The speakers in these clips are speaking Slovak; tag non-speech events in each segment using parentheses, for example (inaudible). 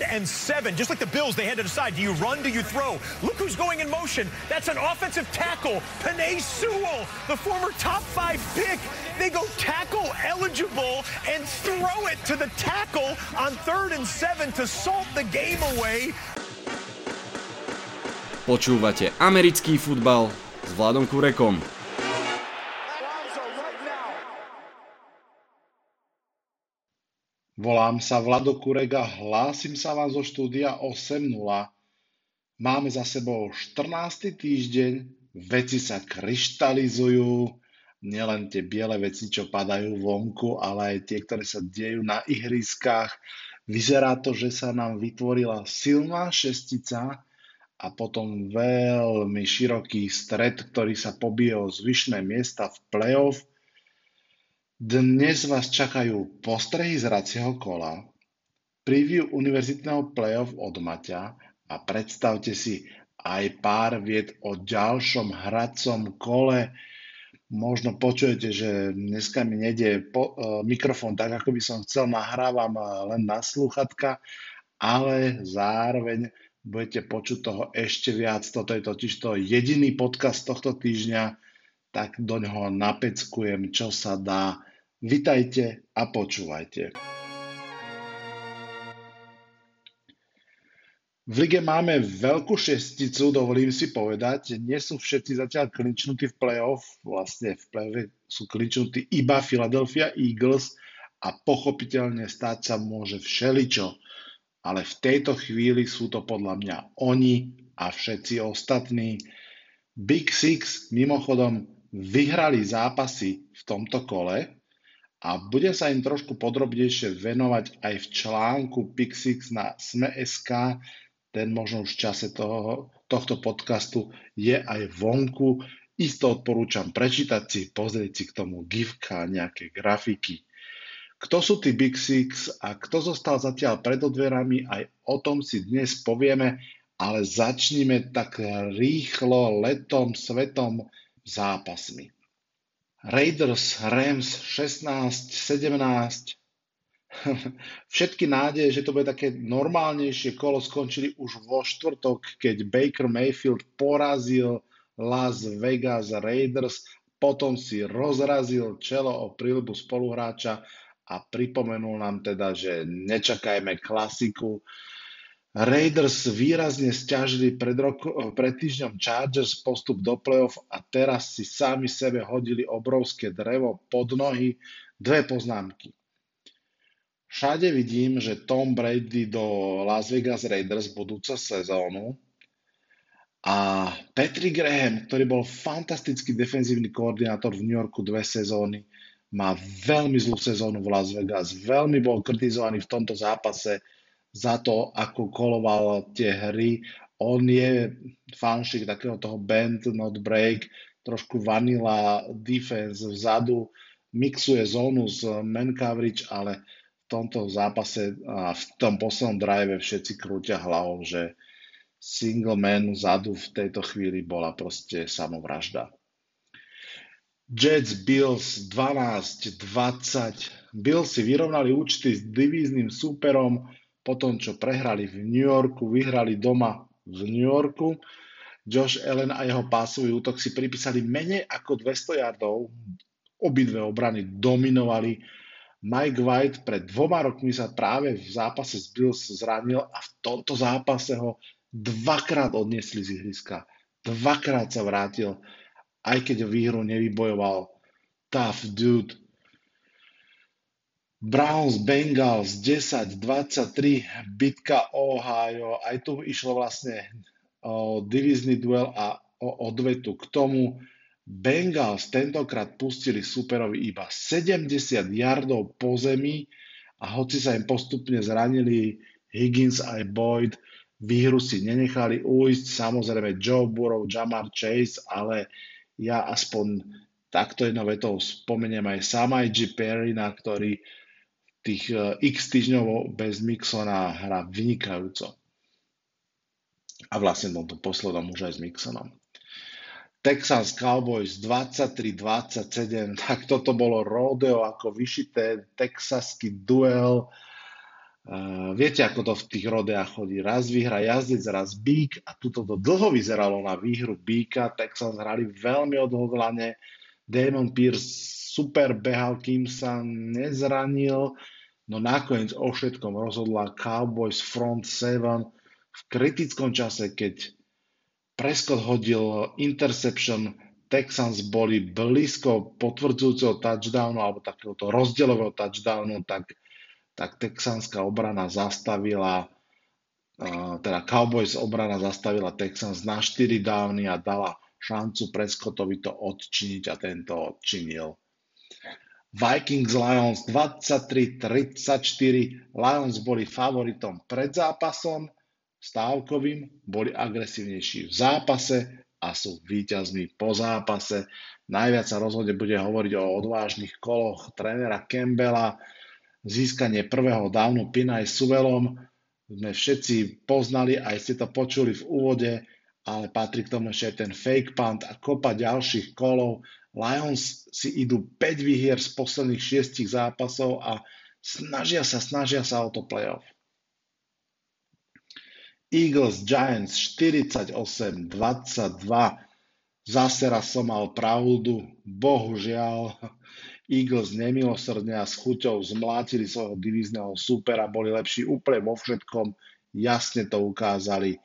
third and seven. Just like the Bills, they had to decide, do you run, do you throw? Look who's going in motion. That's an offensive tackle. Panay Sewell, the former top five pick. They go tackle eligible and throw it to the tackle on third and seven to salt the game away. Počúvate americký futbal s Vladom Kurekom. Volám sa Vlado Kurega, hlásim sa vám zo štúdia 8.0. Máme za sebou 14. týždeň, veci sa kryštalizujú, nielen tie biele veci, čo padajú vonku, ale aj tie, ktoré sa dejú na ihriskách. Vyzerá to, že sa nám vytvorila silná šestica a potom veľmi široký stred, ktorý sa pobije o zvyšné miesta v playoff dnes vás čakajú postrehy z racieho kola, preview univerzitného playoff od Maťa a predstavte si aj pár vied o ďalšom hracom kole. Možno počujete, že dneska mi nejde po, uh, mikrofón tak, ako by som chcel, nahrávam uh, len na slúchatka, ale zároveň budete počuť toho ešte viac. Toto je totiž to jediný podcast tohto týždňa, tak do ňoho napeckujem, čo sa dá Vitajte a počúvajte. V lige máme veľkú šesticu, dovolím si povedať. Nie sú všetci zatiaľ klinčnutí v playoff. Vlastne v playoff sú klinčnutí iba Philadelphia Eagles a pochopiteľne stať sa môže všeličo. Ale v tejto chvíli sú to podľa mňa oni a všetci ostatní. Big Six mimochodom vyhrali zápasy v tomto kole, a budem sa im trošku podrobnejšie venovať aj v článku Pixix na Sme.sk. Ten možno už v čase toho, tohto podcastu je aj vonku. Isto odporúčam prečítať si, pozrieť si k tomu gifka, nejaké grafiky. Kto sú tí Big Six a kto zostal zatiaľ pred odverami, aj o tom si dnes povieme, ale začnime tak rýchlo letom, svetom zápasmi. Raiders, Rams 16, 17. (laughs) Všetky nádeje, že to bude také normálnejšie kolo, skončili už vo štvrtok, keď Baker Mayfield porazil Las Vegas Raiders, potom si rozrazil čelo o príľubu spoluhráča a pripomenul nám teda, že nečakajme klasiku, Raiders výrazne stiažili pred, roko, pred týždňom Chargers postup do playoff a teraz si sami sebe hodili obrovské drevo pod nohy. Dve poznámky. Všade vidím, že Tom Brady do Las Vegas Raiders budúca sezónu a Patrick Graham, ktorý bol fantastický defenzívny koordinátor v New Yorku dve sezóny, má veľmi zlú sezónu v Las Vegas, veľmi bol kritizovaný v tomto zápase, za to, ako koloval tie hry. On je fanšik takého toho bend, not break, trošku vanila defense vzadu, mixuje zónu z man coverage, ale v tomto zápase a v tom poslednom drive všetci krútia hlavou, že single man vzadu v tejto chvíli bola proste samovražda. Jets Bills 12-20. Bills si vyrovnali účty s divíznym súperom po tom, čo prehrali v New Yorku, vyhrali doma v New Yorku. Josh Allen a jeho pásový útok si pripísali menej ako 200 yardov. Obidve obrany dominovali. Mike White pred dvoma rokmi sa práve v zápase s Bills zranil a v tomto zápase ho dvakrát odniesli z ihriska. Dvakrát sa vrátil, aj keď výhru nevybojoval. Tough dude. Browns Bengals 10-23, bitka Ohio, aj tu išlo vlastne o divizný duel a o odvetu k tomu. Bengals tentokrát pustili superovi iba 70 yardov po zemi a hoci sa im postupne zranili Higgins aj Boyd, výhru si nenechali ujsť, samozrejme Joe Burrow, Jamar Chase, ale ja aspoň takto jednou vetou spomeniem aj Samaj G. Perryna, ktorý tých e, x týždňov bez Mixona hrá vynikajúco. A vlastne tomto poslednom už aj s Mixonom. Texans Cowboys 23-27, (laughs) tak toto bolo rodeo ako vyšité, texaský duel. Uh, viete, ako to v tých rodeách chodí. Raz vyhra jazdec, raz bík a tuto to dlho vyzeralo na výhru bíka. Texans hrali veľmi odhodlane. Damon Pierce super behal, kým sa nezranil. No nakoniec o všetkom rozhodla Cowboys front 7 v kritickom čase, keď Prescott hodil interception, Texans boli blízko potvrdzujúceho touchdownu alebo takéhoto rozdielového touchdownu, tak, tak texanská obrana zastavila, teda Cowboys obrana zastavila Texans na 4 downy a dala šancu Prescottovi to odčiniť a tento odčinil. Vikings Lions 23-34. Lions boli favoritom pred zápasom, stávkovým, boli agresívnejší v zápase a sú víťazmi po zápase. Najviac sa rozhodne bude hovoriť o odvážnych koloch trénera Campbella, získanie prvého dávnu Pinaj Suvelom. Sme všetci poznali, aj ste to počuli v úvode, ale patrí k tomu ešte ten fake punt a kopa ďalších kolov. Lions si idú 5 výhier z posledných 6 zápasov a snažia sa, snažia sa o to playoff. Eagles Giants 48-22. Zase raz som mal pravdu. Bohužiaľ, Eagles nemilosrdne a s chuťou zmlátili svojho divízneho supera, boli lepší úplne vo všetkom, jasne to ukázali.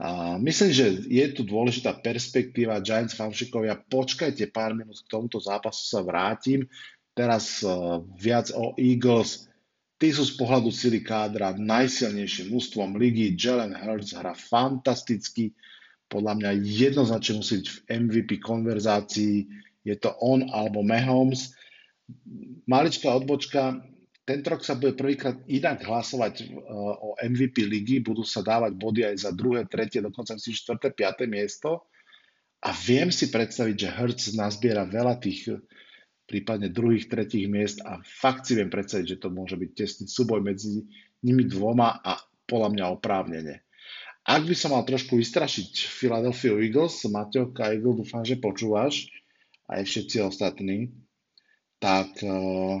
A myslím, že je tu dôležitá perspektíva Giants fanšikovia. Počkajte pár minút k tomuto zápasu sa vrátim. Teraz uh, viac o Eagles. Tí sú z pohľadu sily kádra najsilnejším ústvom ligy. Jalen Hurts hrá fantasticky. Podľa mňa jednoznačne musí byť v MVP konverzácii. Je to on alebo Mahomes. Maličká odbočka. Tento rok sa bude prvýkrát inak hlasovať uh, o MVP ligy. Budú sa dávať body aj za druhé, tretie, dokonca si štvrté, piaté miesto. A viem si predstaviť, že Hertz nazbiera veľa tých prípadne druhých, tretích miest a fakt si viem predstaviť, že to môže byť tesný súboj medzi nimi dvoma a podľa mňa oprávnene. Ak by som mal trošku vystrašiť Philadelphia Eagles, Mateo Kajgl, dúfam, že počúvaš, aj všetci ostatní, tak uh,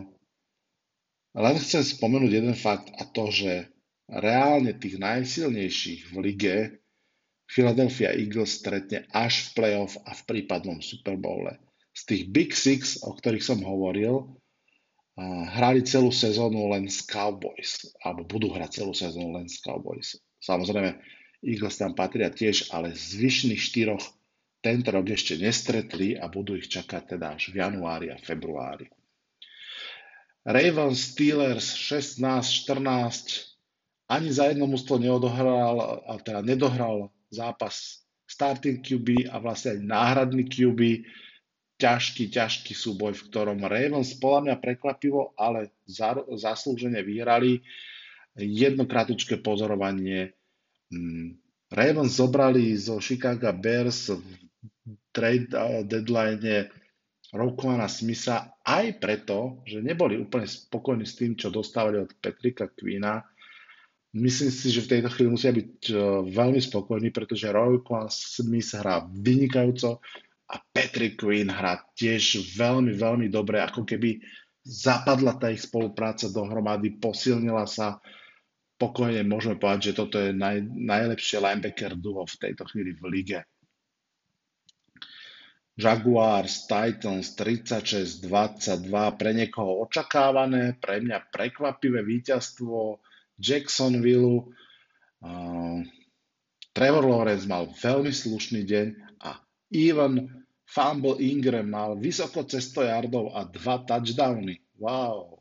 len chcem spomenúť jeden fakt a to, že reálne tých najsilnejších v lige Philadelphia Eagles stretne až v playoff a v prípadnom Super Bowle z tých Big Six, o ktorých som hovoril, hrali celú sezónu len s Cowboys, alebo budú hrať celú sezónu len s Cowboys. Samozrejme, Eagles tam patria tiež, ale zvyšných štyroch tento rok ešte nestretli a budú ich čakať teda až v januári a februári. Ravens Steelers 16-14 ani za jedno mústvo neodohral, teda nedohral zápas starting QB a vlastne aj náhradný QB ťažký, ťažký súboj, v ktorom Ravens podľa mňa prekvapivo, ale zaslúžene vyhrali. Jedno kratučké pozorovanie. Mm, Ravens zobrali zo Chicago Bears v trade deadline Rokmana Smitha aj preto, že neboli úplne spokojní s tým, čo dostávali od Petrika Quina. Myslím si, že v tejto chvíli musia byť e, veľmi spokojní, pretože Roquan Smith hrá vynikajúco, a Patrick Quinn hrá tiež veľmi, veľmi dobre, ako keby zapadla tá ich spolupráca dohromady, posilnila sa. Pokojne môžeme povedať, že toto je naj, najlepšie linebacker duo v tejto chvíli v lige. Jaguars, Titans 36-22, pre niekoho očakávané, pre mňa prekvapivé víťazstvo Jacksonville. Uh, Trevor Lawrence mal veľmi slušný deň a Ivan Fumble Ingram mal vysoko cez 100 yardov a dva touchdowny. Wow.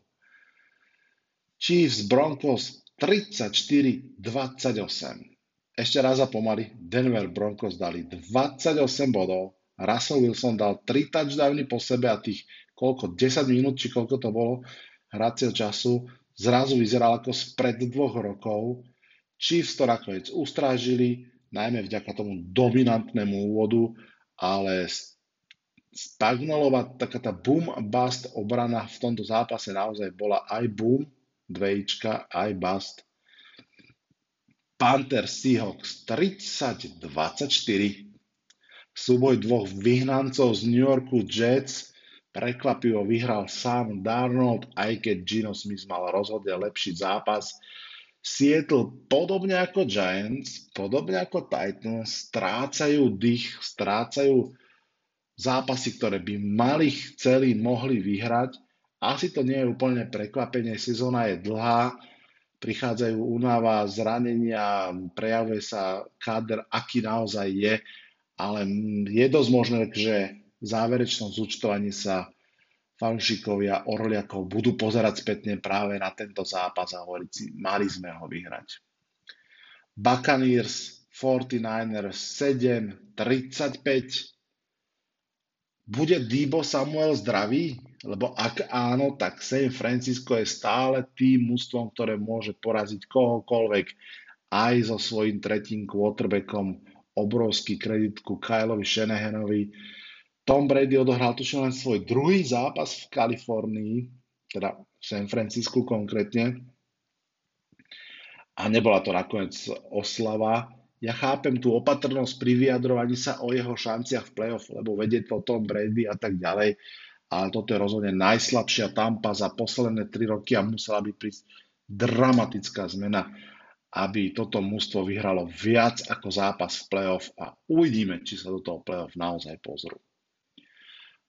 Chiefs Broncos 34-28. Ešte raz a pomaly. Denver Broncos dali 28 bodov. Russell Wilson dal 3 touchdowny po sebe a tých koľko, 10 minút, či koľko to bolo hracieho času, zrazu vyzeral ako spred dvoch rokov. Chiefs to nakoniec ustrážili, najmä vďaka tomu dominantnému úvodu, ale Spagnolova taká tá boom bust obrana v tomto zápase naozaj bola aj boom, dvejička, aj bust. Panther Seahawks 30-24. Súboj dvoch vyhnancov z New Yorku Jets Prekvapivo vyhral sám Darnold, aj keď Gino Smith mal rozhodne lepší zápas. Seattle, podobne ako Giants, podobne ako Titans, strácajú dých, strácajú zápasy, ktoré by mali, chceli, mohli vyhrať. Asi to nie je úplne prekvapenie, sezóna je dlhá, prichádzajú únava, zranenia, prejavuje sa káder, aký naozaj je, ale je dosť možné, že v záverečnom zúčtovaní sa fanšikovia Orliakov budú pozerať spätne práve na tento zápas a hovoriť si, mali sme ho vyhrať. Buccaneers 49ers 7, 35. Bude Debo Samuel zdravý? Lebo ak áno, tak San Francisco je stále tým mústvom, ktoré môže poraziť kohokoľvek aj so svojím tretím quarterbackom. Obrovský kredit ku Kyleovi Shanahanovi. Tom Brady odohral tuším len svoj druhý zápas v Kalifornii, teda v San Francisku konkrétne. A nebola to nakoniec oslava. Ja chápem tú opatrnosť pri vyjadrovaní sa o jeho šanciach v playoff, lebo vedie to Tom Brady a tak ďalej ale toto je rozhodne najslabšia tampa za posledné 3 roky a musela by prísť dramatická zmena, aby toto mužstvo vyhralo viac ako zápas v playoff a uvidíme, či sa do toho playoff naozaj pozrú.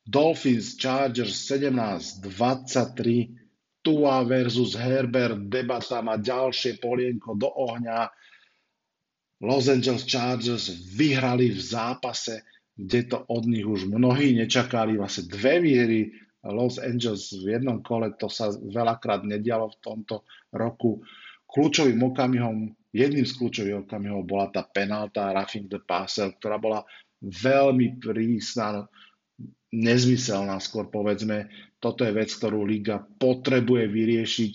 Dolphins Chargers 17-23 Tua versus Herbert debata má ďalšie polienko do ohňa. Los Angeles Chargers vyhrali v zápase, kde to od nich už mnohí nečakali. Vlastne dve výhry Los Angeles v jednom kole, to sa veľakrát nedialo v tomto roku. Kľúčovým okamihom, jedným z kľúčových okamihov bola tá penálta Roughing the Passer, ktorá bola veľmi prísna, nezmyselná skôr povedzme. Toto je vec, ktorú liga potrebuje vyriešiť,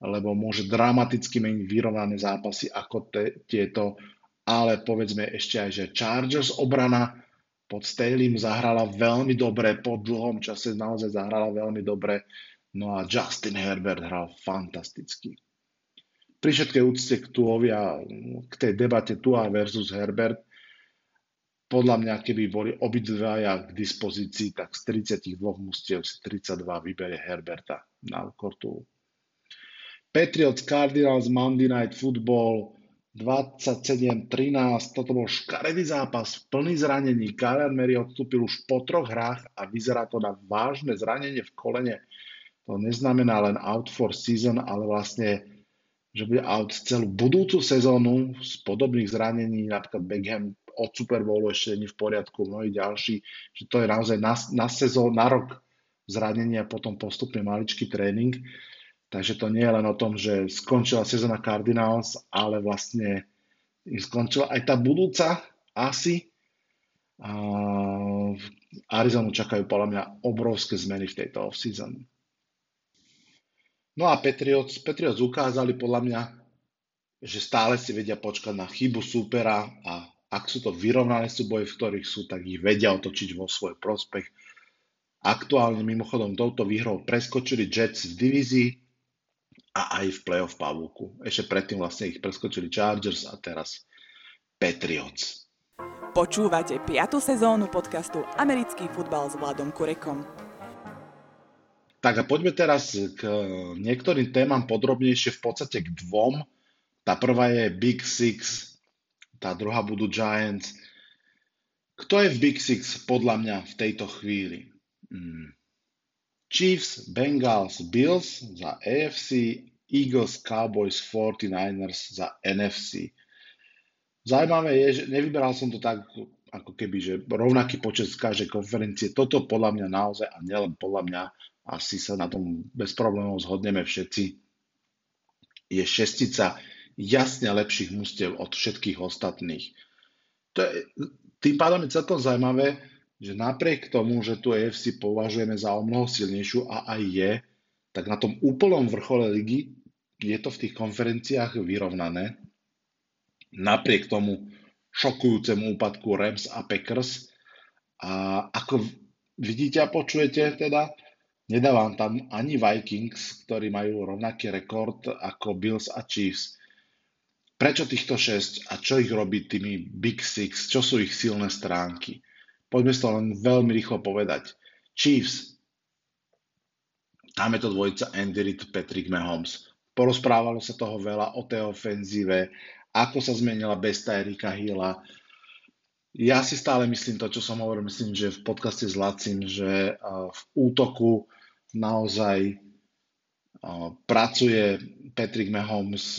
lebo môže dramaticky meniť vyrovnané zápasy ako te, tieto. Ale povedzme ešte aj, že Chargers obrana pod Staley zahrala veľmi dobre, po dlhom čase naozaj zahrala veľmi dobre, no a Justin Herbert hral fantasticky. Pri všetkej úcte k Tuovi a k tej debate Tua versus Herbert, podľa mňa, keby boli obidvaja k dispozícii, tak z 32 mustiev si 32 vyberie Herberta na kortu. Patriots Cardinals Monday Night Football 27-13, toto bol škaredý zápas, plný zranení. Kyler Mary odstúpil už po troch hrách a vyzerá to na vážne zranenie v kolene. To neznamená len out for season, ale vlastne, že bude out celú budúcu sezónu z podobných zranení, napríklad Beckham od Super Bowlu ešte nie v poriadku, mnohí ďalší, že to je naozaj na, na sezón, na rok zranenia a potom postupne maličký tréning. Takže to nie je len o tom, že skončila sezóna Cardinals, ale vlastne skončila aj tá budúca asi. A Arizonu čakajú podľa mňa obrovské zmeny v tejto off-season. No a Patriots, Patriots ukázali podľa mňa, že stále si vedia počkať na chybu supera a ak sú to vyrovnané súboje, v ktorých sú, tak ich vedia otočiť vo svoj prospech. Aktuálne mimochodom touto výhrou preskočili Jets v divízii, a aj v playoff pavúku. Ešte predtým vlastne ich preskočili Chargers a teraz Patriots. Počúvate 5. sezónu podcastu Americký futbal s Vladom Kurekom. Tak a poďme teraz k niektorým témam podrobnejšie, v podstate k dvom. Tá prvá je Big Six, tá druhá budú Giants. Kto je v Big Six podľa mňa v tejto chvíli? Hmm. Chiefs, Bengals, Bills za AFC, Eagles, Cowboys, 49ers za NFC. Zaujímavé je, že nevyberal som to tak, ako keby, že rovnaký počet z každej konferencie. Toto podľa mňa naozaj, a nielen podľa mňa, asi sa na tom bez problémov zhodneme všetci, je šestica jasne lepších mústev od všetkých ostatných. To je, tým pádom je celkom zaujímavé, že napriek tomu, že tu EFC považujeme za o mnoho silnejšiu a aj je, tak na tom úplnom vrchole ligy je to v tých konferenciách vyrovnané. Napriek tomu šokujúcemu úpadku Rams a Packers. A ako vidíte a počujete teda, nedávam tam ani Vikings, ktorí majú rovnaký rekord ako Bills a Chiefs. Prečo týchto 6 a čo ich robí tými Big Six, čo sú ich silné stránky? Poďme to len veľmi rýchlo povedať. Chiefs tam je to dvojica Andy Reid, Patrick Mahomes. Porozprávalo sa toho veľa o tej ofenzíve, ako sa zmenila bez Tyrika Hilla. Ja si stále myslím to, čo som hovoril, myslím, že v podcaste s Lacim, že v útoku naozaj pracuje Patrick Mahomes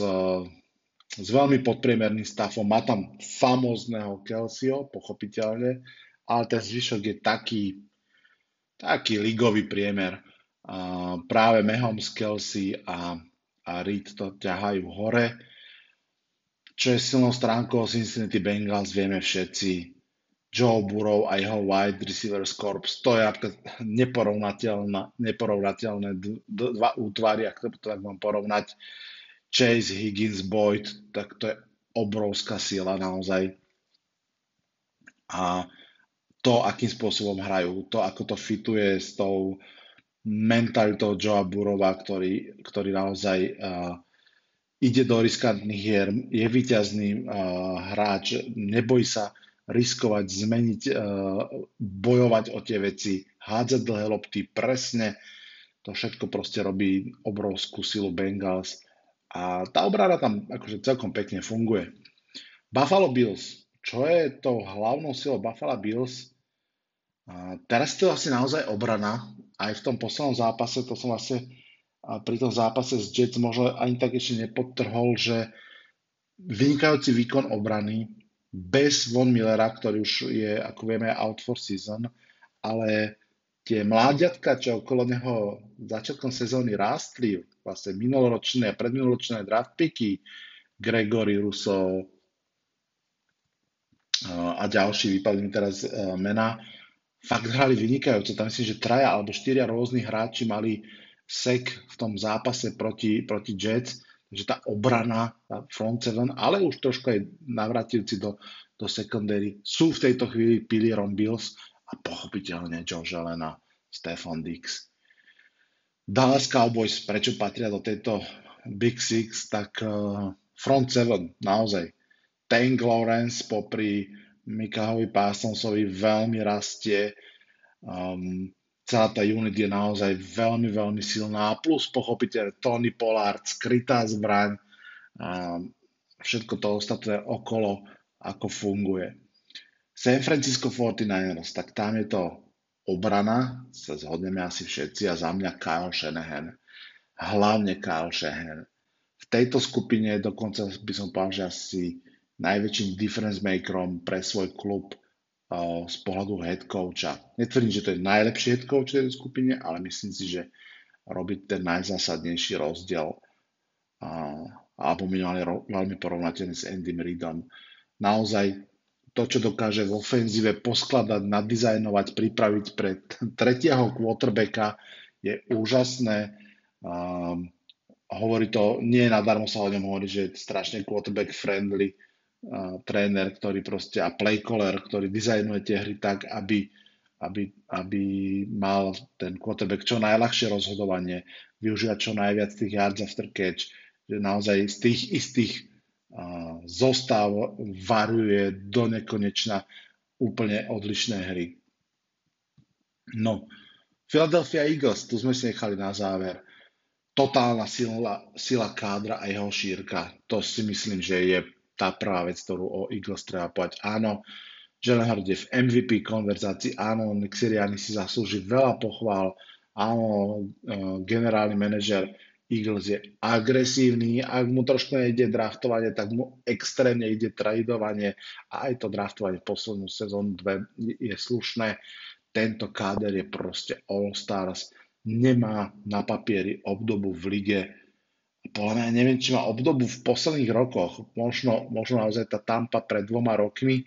s veľmi podpriemerným stavom. Má tam famózneho Kelseyho, pochopiteľne, ale ten zvyšok je taký, taký ligový priemer. Práve Mahomes, Kelsey a, a Reed to ťahajú hore. Čo je silnou stránkou Cincinnati Bengals, vieme všetci. Joe Burrow a jeho wide receivers corps, to je neporovnateľné, neporovnateľné dva útvary, ak to tak mám porovnať. Chase, Higgins, Boyd, tak to je obrovská sila naozaj. A to, akým spôsobom hrajú, to, ako to fituje s tou mentalitou Joea Burova, ktorý, ktorý naozaj uh, ide do riskantných hier, je víťazný uh, hráč, nebojí sa riskovať, zmeniť, uh, bojovať o tie veci, hádzať dlhé lopty, presne. To všetko proste robí obrovskú silu Bengals a tá obrana tam akože celkom pekne funguje. Buffalo Bills. Čo je tou hlavnou silou Buffalo Bills? A teraz to je asi naozaj obrana. Aj v tom poslednom zápase, to som vlastne pri tom zápase s Jets možno ani tak ešte nepodtrhol, že vynikajúci výkon obrany, bez Von Millera, ktorý už je, ako vieme, out for season, ale tie mláďatka, čo okolo neho začiatkom sezóny rástli, vlastne minuloročné a predminuloročné draft picky, Gregory Russo a ďalší, vypadli mi teraz mena, fakt hrali vynikajúco. Tam myslím, že traja alebo štyria rôzni hráči mali sek v tom zápase proti, proti Jets že tá obrana, tá front seven, ale už trošku aj navratilci do, do secondary sú v tejto chvíli pilierom Bills a pochopiteľne Josh Allen a Stefan Dix. Dallas Cowboys, prečo patria do tejto Big Six, tak uh, front seven, naozaj. Tank Lawrence popri Mikahovi Parsonsovi veľmi rastie. Um, celá tá unit je naozaj veľmi, veľmi silná. Plus pochopiteľne Tony Pollard, skrytá zbraň, a všetko to ostatné okolo, ako funguje. San Francisco 49ers, tak tam je to obrana, sa zhodneme asi všetci, a za mňa Kyle Shanahan. Hlavne Kyle Shanahan. V tejto skupine dokonca by som povedal, že asi najväčším difference makerom pre svoj klub z pohľadu head coacha. Netvrdím, že to je najlepší head coach v tej skupine, ale myslím si, že robí ten najzásadnejší rozdiel alebo minimálne veľmi porovnateľný s Andym Reidom. Naozaj to, čo dokáže v ofenzíve poskladať, nadizajnovať, pripraviť pre tretieho quarterbacka je úžasné. Um, hovorí to, nie nadarmo sa o ňom hovorí, že je strašne quarterback friendly tréner, ktorý proste a playcaller, ktorý dizajnuje tie hry tak, aby, aby, aby mal ten quarterback čo najľahšie rozhodovanie, využívať čo najviac tých yards after catch, že naozaj z tých istých uh, zostav varuje do nekonečna úplne odlišné hry. No, Philadelphia Eagles, tu sme si nechali na záver. Totálna sila, sila kádra a jeho šírka. To si myslím, že je tá prvá vec, ktorú o Eagles treba povedať. Áno, Jalen Hurd je v MVP konverzácii, áno, Nick Sirianni si zaslúži veľa pochvál, áno, e, generálny manažer Eagles je agresívny, ak mu trošku nejde draftovanie, tak mu extrémne ide tradovanie a aj to draftovanie v poslednú sezónu dve je slušné. Tento káder je proste All Stars, nemá na papieri obdobu v lige, podľa mňa neviem, či má obdobu v posledných rokoch, možno, možno naozaj tá Tampa pred dvoma rokmi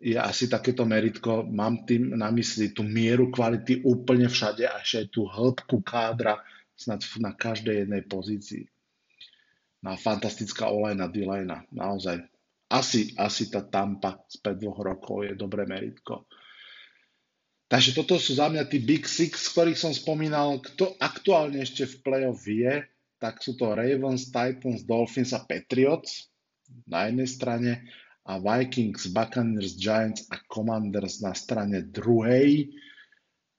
je asi takéto meritko, mám tým na mysli tú mieru kvality úplne všade a ešte aj tú hĺbku kádra snad na každej jednej pozícii. Na fantastická olejna, dilejna, naozaj. Asi, asi tá Tampa pred dvoch rokov je dobré meritko. Takže toto sú za mňa tí Big Six, ktorých som spomínal. Kto aktuálne ešte v play-off je, tak sú to Ravens, Titans, Dolphins a Patriots na jednej strane a Vikings, Buccaneers, Giants a Commanders na strane druhej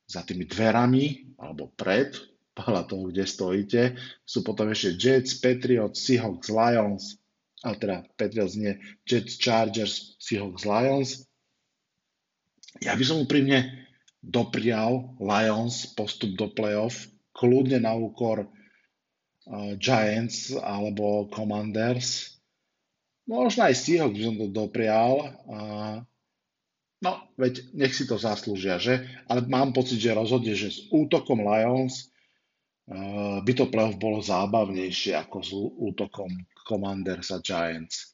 za tými dverami alebo pred (laughs) podľa toho, kde stojíte. Sú potom ešte Jets, Patriots, Seahawks, Lions, a teda Patriots nie, Jets, Chargers, Seahawks, Lions. Ja by som úprimne doprial Lions postup do playoff, kľudne na úkor Giants alebo Commanders. Možno aj Seahawks by som to doprial. No, veď nech si to zaslúžia, že? Ale mám pocit, že rozhodne, že s útokom Lions by to playoff bolo zábavnejšie ako s útokom Commanders a Giants.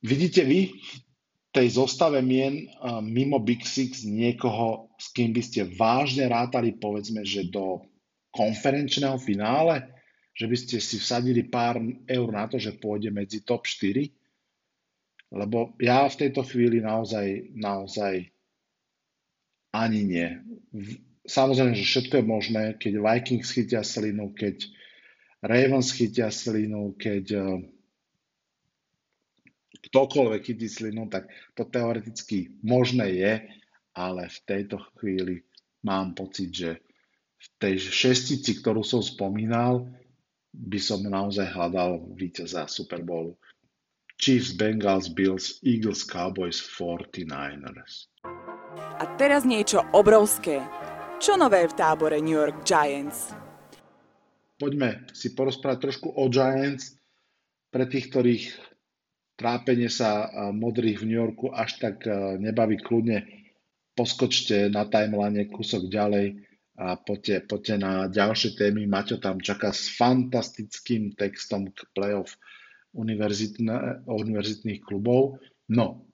Vidíte vy v tej zostave mien mimo Big Six niekoho, s kým by ste vážne rátali, povedzme, že do konferenčného finále, že by ste si vsadili pár eur na to, že pôjde medzi top 4? Lebo ja v tejto chvíli naozaj, naozaj ani nie. Samozrejme, že všetko je možné, keď Vikings chytia slinu, keď Ravens chytia slinu, keď eh, ktokoľvek chytí slinu, tak to teoreticky možné je, ale v tejto chvíli mám pocit, že v tej šestici, ktorú som spomínal, by som naozaj hľadal víťaza Super Bowlu. Chiefs, Bengals, Bills, Eagles, Cowboys, 49ers. A teraz niečo obrovské. Čo nové v tábore New York Giants? Poďme si porozprávať trošku o Giants. Pre tých, ktorých trápenie sa modrých v New Yorku až tak nebaví kľudne, poskočte na timeline kúsok ďalej a poďte, poďte na ďalšie témy. Maťo tam čaká s fantastickým textom k playoff univerzitných klubov. No,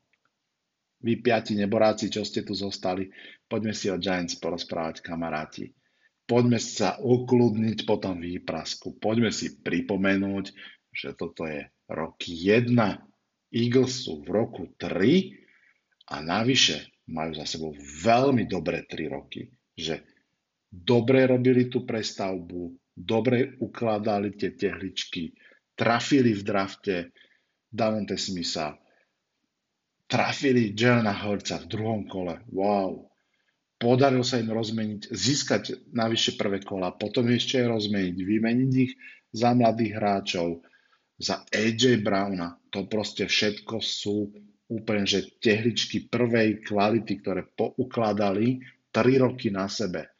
vy piati neboráci, čo ste tu zostali, poďme si o Giants porozprávať, kamaráti. Poďme sa ukludniť po tom výprasku. Poďme si pripomenúť, že toto je rok 1 Eagles sú v roku 3 a navyše majú za sebou veľmi dobré 3 roky, že dobre robili tú prestavbu, dobre ukladali tie tehličky, trafili v drafte Davante Smitha, trafili Jelena Hurtsa v druhom kole. Wow. Podarilo sa im rozmeniť, získať navyše prvé kola, potom ešte rozmeniť, vymeniť ich za mladých hráčov, za AJ Browna. To proste všetko sú úplne, že tehličky prvej kvality, ktoré poukladali 3 roky na sebe.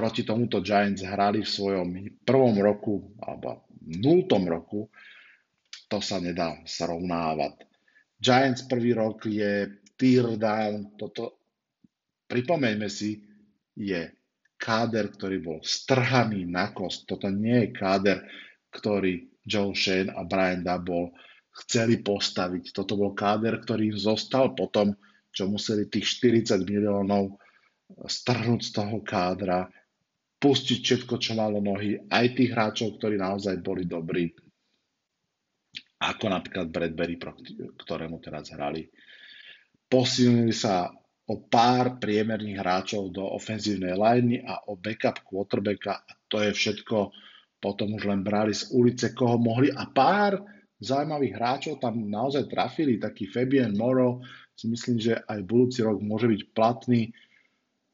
Proti tomuto Giants hrali v svojom prvom roku alebo nultom roku. To sa nedá srovnávať. Giants prvý rok je tear down. Toto, pripomeňme si, je káder, ktorý bol strhaný na kost. Toto nie je káder, ktorý Joe Shane a Brian Double chceli postaviť. Toto bol káder, ktorý zostal potom, čo museli tých 40 miliónov strhnúť z toho kádra, pustiť všetko, čo malo nohy, aj tých hráčov, ktorí naozaj boli dobrí, ako napríklad Bradbury, ktorému teraz hrali. Posilnili sa o pár priemerných hráčov do ofenzívnej liney a o backup quarterbacka a to je všetko, potom už len brali z ulice, koho mohli a pár zaujímavých hráčov tam naozaj trafili, taký Fabian Moro, si myslím, že aj budúci rok môže byť platný.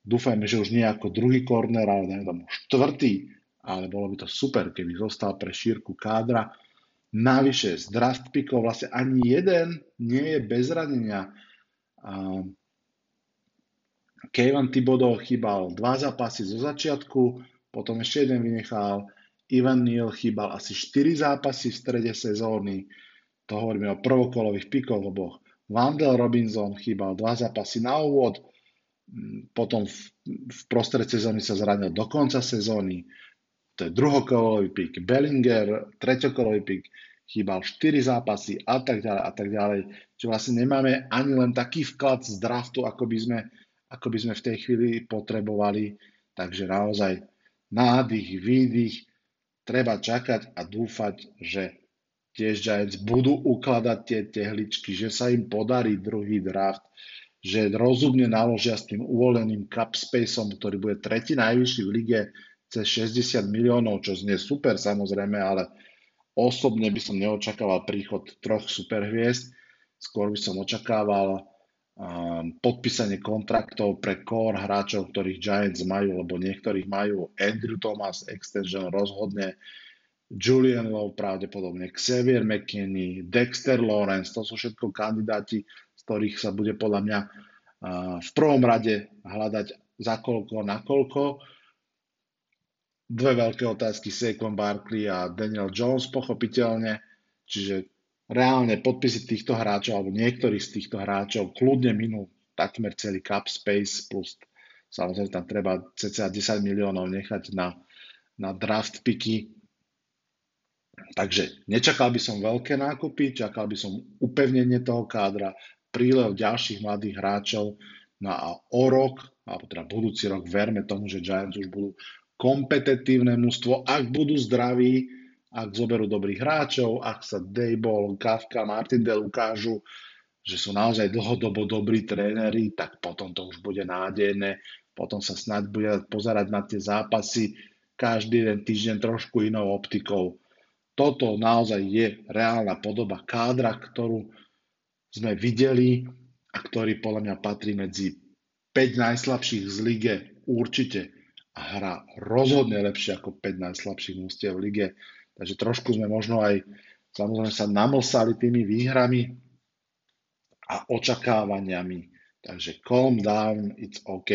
Dúfajme, že už nie ako druhý korner, ale dajme tomu štvrtý, ale bolo by to super, keby zostal pre šírku kádra. Navyše z draft pickov vlastne ani jeden nie je bez ranenia. Kevin Thibodeau chýbal dva zápasy zo začiatku, potom ešte jeden vynechal, Ivan Neal chýbal asi 4 zápasy v strede sezóny. To hovoríme o prvokolových pikoch, lebo Vandel Robinson chýbal 2 zápasy na úvod, potom v, v prostred sezóny sa zranil do konca sezóny. To je druhokolový pik. Bellinger, treťokolový pik, chýbal 4 zápasy a tak ďalej a tak ďalej. Čiže vlastne nemáme ani len taký vklad z draftu, ako by sme, ako by sme v tej chvíli potrebovali. Takže naozaj nádych, výdych, treba čakať a dúfať, že tiež Giants budú ukladať tie tehličky, že sa im podarí druhý draft, že rozumne naložia s tým uvoleným cap spaceom, ktorý bude tretí najvyšší v lige cez 60 miliónov, čo znie super samozrejme, ale osobne by som neočakával príchod troch superhviezd, skôr by som očakával podpísanie kontraktov pre core hráčov, ktorých Giants majú, lebo niektorých majú. Andrew Thomas, extension rozhodne, Julian Lowe pravdepodobne, Xavier McKinney, Dexter Lawrence, to sú všetko kandidáti, ktorých sa bude podľa mňa v prvom rade hľadať za koľko, na koľko. Dve veľké otázky, Saquon Barkley a Daniel Jones, pochopiteľne. Čiže reálne podpisy týchto hráčov, alebo niektorých z týchto hráčov, kľudne minú takmer celý cap space, plus samozrejme tam treba cca 10 miliónov nechať na, na draft picky, Takže nečakal by som veľké nákupy, čakal by som upevnenie toho kádra, prílev ďalších mladých hráčov, no a o rok, alebo teda budúci rok, verme tomu, že Giants už budú kompetitívne mužstvo, ak budú zdraví, ak zoberú dobrých hráčov, ak sa Dayball, Kafka, Martindale ukážu, že sú naozaj dlhodobo dobrí tréneri, tak potom to už bude nádejné, potom sa snad bude pozerať na tie zápasy každý jeden týždeň trošku inou optikou. Toto naozaj je reálna podoba kádra, ktorú sme videli a ktorý podľa mňa patrí medzi 5 najslabších z lige určite a hrá rozhodne lepšie ako 5 najslabších mústiev v lige. Takže trošku sme možno aj samozrejme sa namlsali tými výhrami a očakávaniami. Takže calm down, it's OK.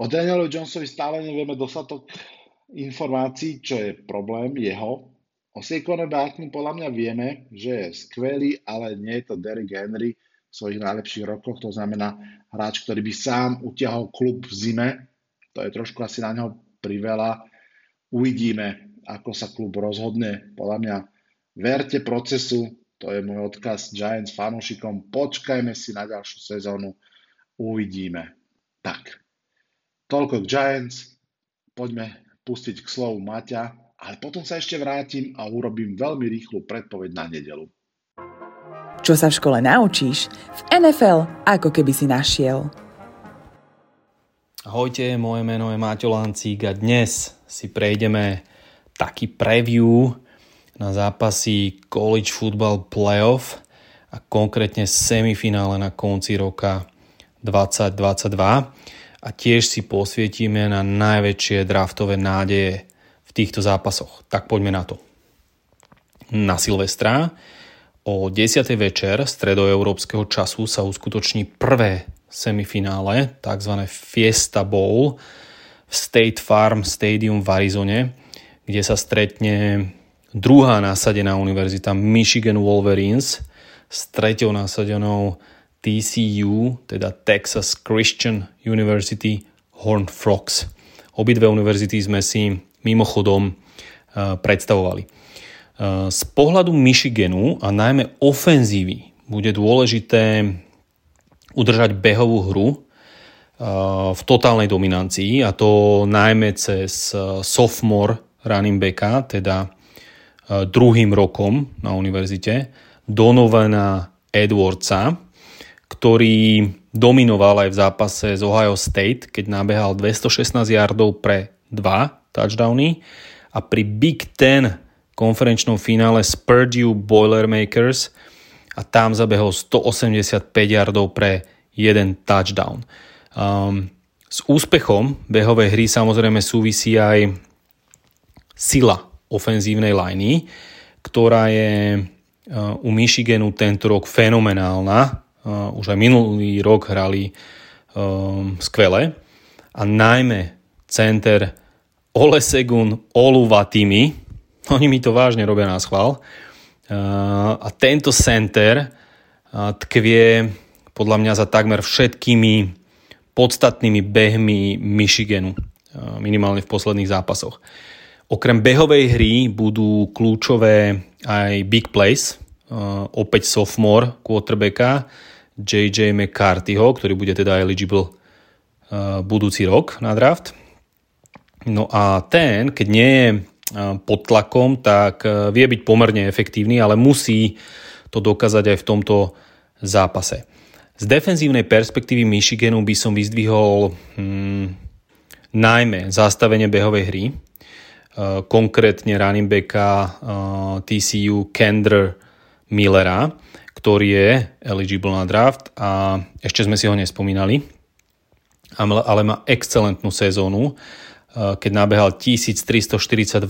O Danielovi Jonesovi stále nevieme dostatok informácií, čo je problém jeho. O Saquone Barkley podľa mňa vieme, že je skvelý, ale nie je to Derrick Henry v svojich najlepších rokoch. To znamená hráč, ktorý by sám utiahol klub v zime. To je trošku asi na neho priveľa. Uvidíme, ako sa klub rozhodne. Podľa mňa verte procesu, to je môj odkaz Giants fanúšikom. Počkajme si na ďalšiu sezónu, uvidíme. Tak, toľko k Giants. Poďme pustiť k slovu Maťa, ale potom sa ešte vrátim a urobím veľmi rýchlu predpoveď na nedelu. Čo sa v škole naučíš, v NFL ako keby si našiel. Ahojte, moje meno je Máťo Lancík a dnes si prejdeme taký preview na zápasy College Football Playoff a konkrétne semifinále na konci roka 2022 a tiež si posvietime na najväčšie draftové nádeje v týchto zápasoch. Tak poďme na to. Na Silvestra o 10. večer stredoeurópskeho času sa uskutoční prvé semifinále, tzv. Fiesta Bowl v State Farm Stadium v Arizone, kde sa stretne druhá nasadená univerzita Michigan Wolverines s treťou nasadenou TCU, teda Texas Christian University Horned Frogs. Obidve univerzity sme si mimochodom uh, predstavovali. Uh, z pohľadu Michiganu a najmä ofenzívy bude dôležité udržať behovú hru uh, v totálnej dominancii a to najmä cez sophomore running backa, teda druhým rokom na univerzite, Donovana Edwardsa, ktorý dominoval aj v zápase z Ohio State, keď nabehal 216 yardov pre 2 touchdowny. A pri Big Ten konferenčnom finále s Purdue Boilermakers a tam zabehol 185 yardov pre jeden touchdown. Um, s úspechom behovej hry samozrejme súvisí aj sila ofenzívnej liney, ktorá je uh, u Michiganu tento rok fenomenálna. Uh, už aj minulý rok hrali um, skvele. A najmä center Olesegun Oluvatimi, oni mi to vážne robia na schvál, uh, a tento center uh, tkvie podľa mňa za takmer všetkými podstatnými behmi Michiganu, uh, minimálne v posledných zápasoch. Okrem behovej hry budú kľúčové aj big plays, opäť sophomore quarterbacka, JJ McCarthyho, ktorý bude teda eligible budúci rok na draft. No a ten, keď nie je uh, pod tlakom, tak uh, vie byť pomerne efektívny, ale musí to dokázať aj v tomto zápase. Z defenzívnej perspektívy Michiganu by som vyzdvihol hmm, najmä zastavenie behovej hry, konkrétne running backa TCU Kendra Millera, ktorý je eligible na draft a ešte sme si ho nespomínali, ale má excelentnú sezónu, keď nabehal 1342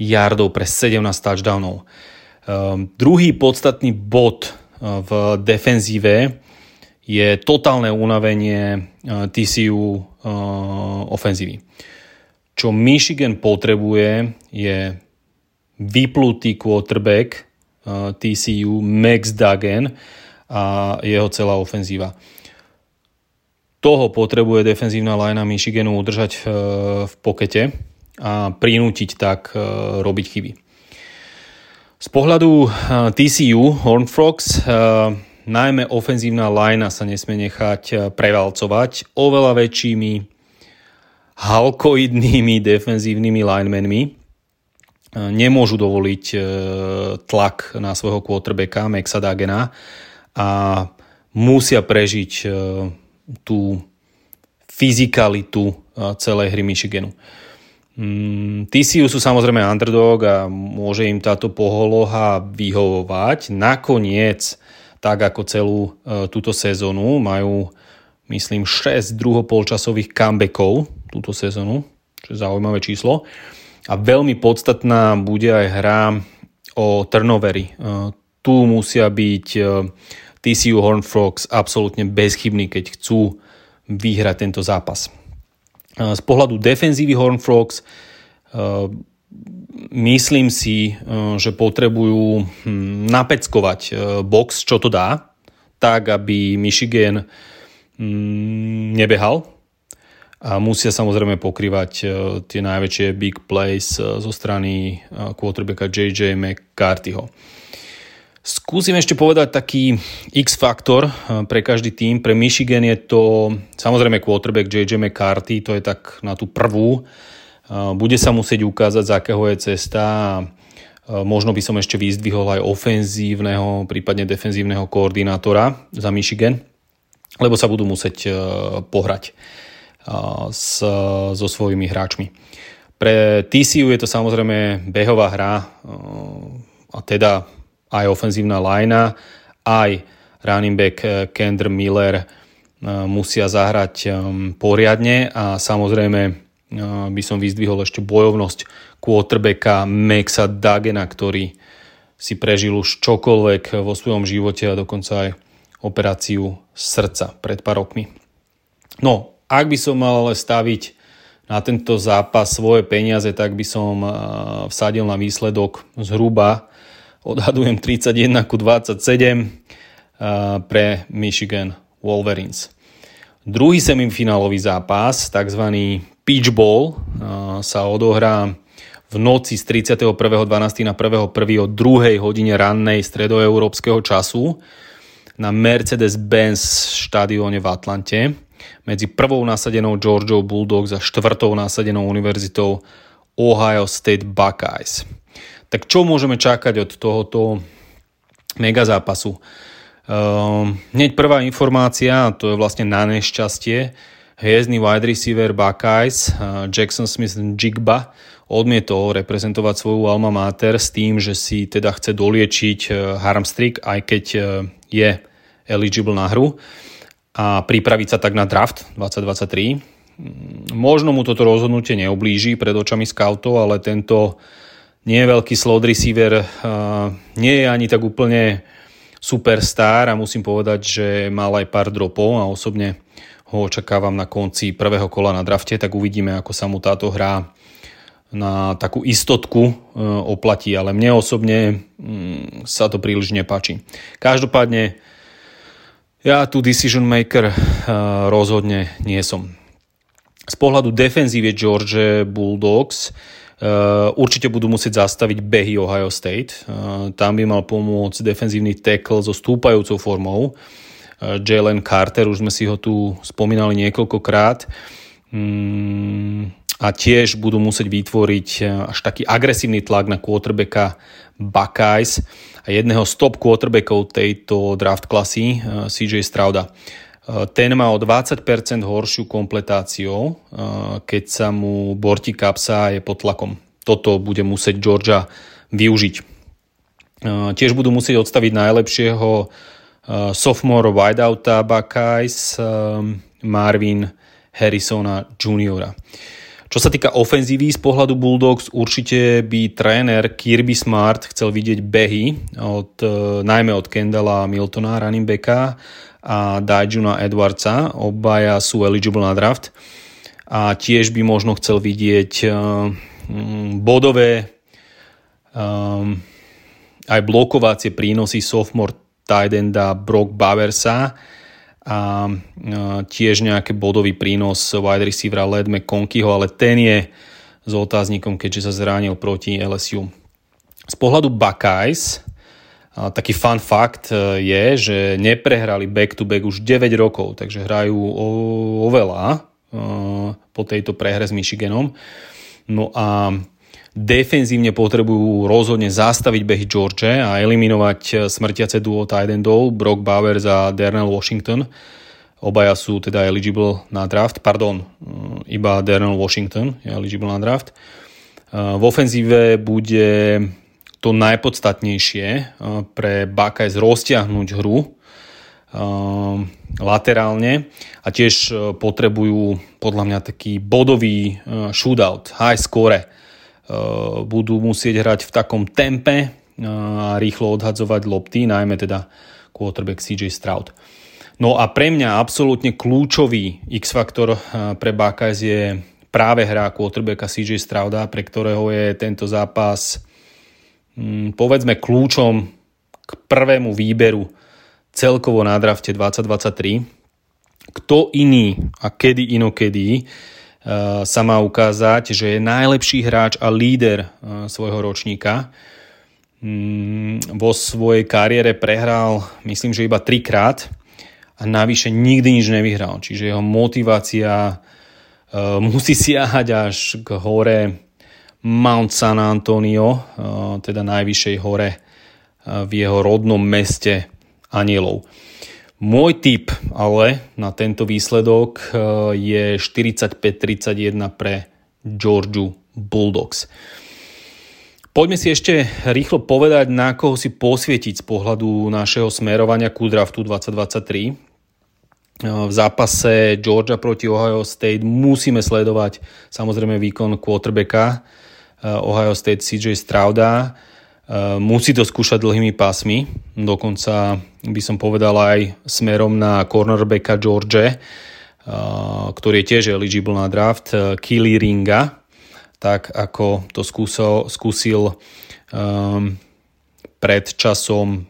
yardov pre 17 touchdownov. Druhý podstatný bod v defenzíve je totálne unavenie TCU ofenzívy. Čo Michigan potrebuje je vyplutý quarterback TCU Max Duggan a jeho celá ofenzíva. Toho potrebuje defenzívna linea Michiganu udržať v pokete a prinútiť tak robiť chyby. Z pohľadu TCU Horn Frogs najmä ofenzívna linea sa nesmie nechať prevalcovať oveľa väčšími halkoidnými defenzívnymi linemenmi, nemôžu dovoliť e, tlak na svojho quarterbacka Maxa Dagena a musia prežiť e, tú fyzikalitu e, celej hry Michiganu. Mm, TCU sú samozrejme underdog a môže im táto poholoha vyhovovať. Nakoniec, tak ako celú túto sezónu, majú myslím 6 druhopolčasových comebackov túto sezónu, čo je zaujímavé číslo. A veľmi podstatná bude aj hra o turnovery. E, tu musia byť e, TCU Horn Frogs absolútne bezchybní, keď chcú vyhrať tento zápas. E, z pohľadu defenzívy Horn Frogs myslím si, že potrebujú hm, napeckovať box, čo to dá, tak aby Michigan hm, nebehal a musia samozrejme pokrývať e, tie najväčšie big plays e, zo strany e, quarterbacka JJ McCarthyho. Skúsim ešte povedať taký X-faktor pre každý tým. Pre Michigan je to samozrejme quarterback JJ McCarthy, to je tak na tú prvú. Bude sa musieť ukázať, z akého je cesta. Možno by som ešte vyzdvihol aj ofenzívneho, prípadne defenzívneho koordinátora za Michigan, lebo sa budú musieť pohrať so svojimi hráčmi. Pre TCU je to samozrejme behová hra a teda aj ofenzívna linea, aj running back eh, Kendra Miller eh, musia zahrať eh, poriadne a samozrejme by som vyzdvihol ešte bojovnosť quarterbacka Maxa Dagena, ktorý si prežil už čokoľvek vo svojom živote a dokonca aj operáciu srdca pred pár rokmi. No, ak by som mal ale staviť na tento zápas svoje peniaze, tak by som vsadil na výsledok zhruba, odhadujem 31 ku 27 eh, pre Michigan Wolverines. Druhý semifinálový zápas, tzv. Pitch Bowl, eh, sa odohrá v noci z 31.12. na 1.1. o 2. hodine rannej stredoeurópskeho času na Mercedes-Benz štadióne v Atlante medzi prvou nasadenou Georgiou Bulldogs a štvrtou nasadenou univerzitou Ohio State Buckeyes. Tak čo môžeme čakať od tohoto mega zápasu? Uh, hneď prvá informácia, to je vlastne na nešťastie, hviezdny wide receiver Buckeyes, uh, Jackson Smith Jigba, odmietol reprezentovať svoju alma mater s tým, že si teda chce doliečiť uh, harmstring, aj keď uh, je eligible na hru a pripraviť sa tak na draft 2023. Možno mu toto rozhodnutie neoblíži pred očami scoutov, ale tento nie je veľký slot receiver, nie je ani tak úplne superstar a musím povedať, že mal aj pár dropov a osobne ho očakávam na konci prvého kola na drafte, tak uvidíme, ako sa mu táto hra na takú istotku e, oplatí, ale mne osobne mm, sa to príliš nepáči. Každopádne ja tu decision maker uh, rozhodne nie som. Z pohľadu defenzívy George Bulldogs určite budú musieť zastaviť behy Ohio State. Uh, tam by mal pomôcť defenzívny tackle so stúpajúcou formou. Uh, Jalen Carter, už sme si ho tu spomínali niekoľkokrát. Um, a tiež budú musieť vytvoriť až taký agresívny tlak na quarterbacka Buckeyes a jedného z top quarterbackov tejto draft klasy, eh, CJ Strauda. Eh, ten má o 20% horšiu kompletáciu, eh, keď sa mu borti kapsa je pod tlakom. Toto bude musieť Georgia využiť. Tiež budú musieť odstaviť najlepšieho sophomore wideouta Buckeyes Marvin Harrisona Juniora. Čo sa týka ofenzívy z pohľadu Bulldogs, určite by tréner Kirby Smart chcel vidieť behy, od, najmä od Kendalla Miltona, running backa, a Dajuna Edwardsa, obaja sú eligible na draft. A tiež by možno chcel vidieť uh, bodové um, aj blokovacie prínosy sophomore tight enda Brock Baversa, a tiež nejaký bodový prínos wide receivera Led McConkyho, ale ten je s otáznikom, keďže sa zranil proti LSU. Z pohľadu Buckeyes, taký fun fact e, je, že neprehrali back-to-back už 9 rokov, takže hrajú oveľa e, po tejto prehre s Michiganom. No a Defenzívne potrebujú rozhodne zastaviť behy George a eliminovať eh, smrtiace duo tight endov Brock Bowers a Darnell Washington. Obaja sú teda eligible na draft, pardon, iba Darnell Washington je eligible na draft. V ofenzíve bude to najpodstatnejšie pre Buckeyes roztiahnuť hru laterálne a tiež potrebujú podľa mňa taký bodový shootout, high score Eh, budú musieť hrať v takom tempe eh, a rýchlo odhadzovať lopty, najmä teda quarterback CJ Stroud. No a pre mňa absolútne kľúčový X-faktor eh, pre Buckeyes je práve hra quarterbacka CJ Strouda, pre ktorého je tento zápas povedzme kľúčom k prvému výberu celkovo na drafte 2023. Kto iný a kedy inokedy Eh, sa má ukázať, že je najlepší hráč a líder eh, svojho ročníka. Mm, vo svojej kariére prehral, myslím, že iba trikrát a navyše nikdy nič nevyhral. Čiže jeho motivácia eh, musí siahať až k hore Mount San Antonio, teda najvyššej hore v jeho rodnom meste Anielov. Môj tip ale na tento výsledok eh, je 45-31 pre Georgiu Bulldogs. Poďme si ešte rýchlo povedať, na koho si posvietiť z pohľadu našeho smerovania ku draftu 2023. Eh, v zápase Georgia proti Ohio State musíme sledovať samozrejme výkon quarterbacka eh, Ohio State CJ Strouda, Eh, musí to skúšať dlhými pásmi, dokonca by som povedal aj smerom na cornerbacka George, eh, ktorý je tiež eligible na draft, eh, Kili Ringa, tak ako to skúsil, skúsil um, pred časom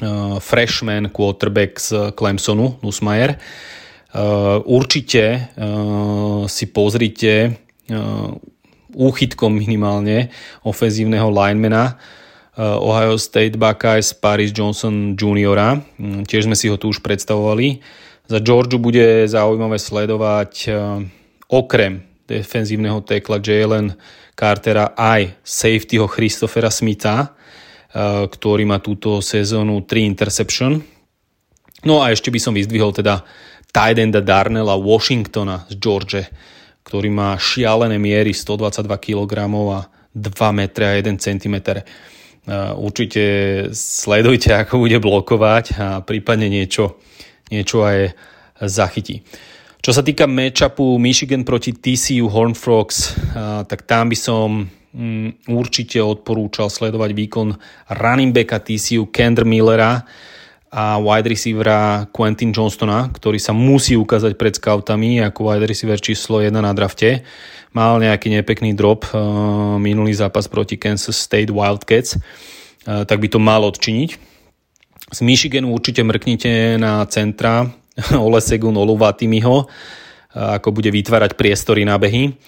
uh, freshman quarterback z Clemsonu, Nussmeier. Uh, určite uh, si pozrite uh, úchytkom minimálne ofenzívneho linemana eh, Ohio State Buckeyes Paris Johnson Jr. Mm, tiež sme si ho tu už predstavovali. Za Georgiu bude zaujímavé sledovať eh, okrem defenzívneho tekla Jalen Cartera aj safetyho Christophera Smitha, eh, ktorý má túto sezónu 3 interception. No a ešte by som vyzdvihol teda tight enda Darnella Washingtona z George ktorý má šialené miery 122 kg a 2 m a 1 cm. Určite sledujte, ako bude blokovať a prípadne niečo, niečo aj zachytí. Čo sa týka matchupu Michigan proti TCU Horn Frogs, tak tam by som mm, určite odporúčal sledovať výkon running backa TCU Kendra Millera, a wide receivera Quentin Johnstona, ktorý sa musí ukázať pred scoutami ako wide receiver číslo 1 na drafte. Mal nejaký nepekný drop uh, minulý zápas proti Kansas State Wildcats, uh, tak by to mal odčiniť. Z Michiganu určite mrknite na centra (laughs) Olesegun Oluvatimiho, uh, ako bude vytvárať priestory na behy.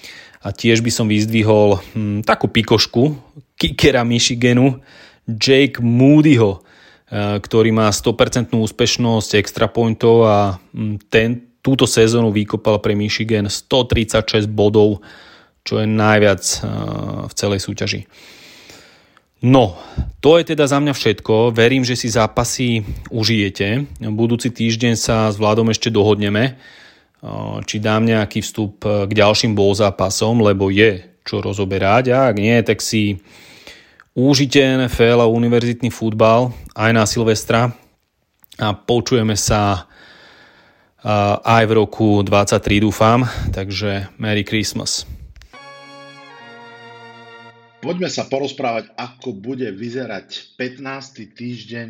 A tiež by som vyzdvihol hm, takú pikošku kickera Michiganu Jake Moodyho, Eh, ktorý má 100% úspešnosť extra pointov a mm, ten, túto sezónu vykopal pre Michigan 136 bodov, čo je najviac eh, v celej súťaži. No, to je teda za mňa všetko. Verím, že si zápasy užijete. Budúci týždeň sa s Vladom ešte dohodneme, eh, či dám nejaký vstup k ďalším bol zápasom, lebo je čo rozoberať a ak nie, tak si Užite NFL a univerzitný futbal aj na Silvestra a počujeme sa aj v roku 23 dúfam, takže Merry Christmas. Poďme sa porozprávať, ako bude vyzerať 15. týždeň,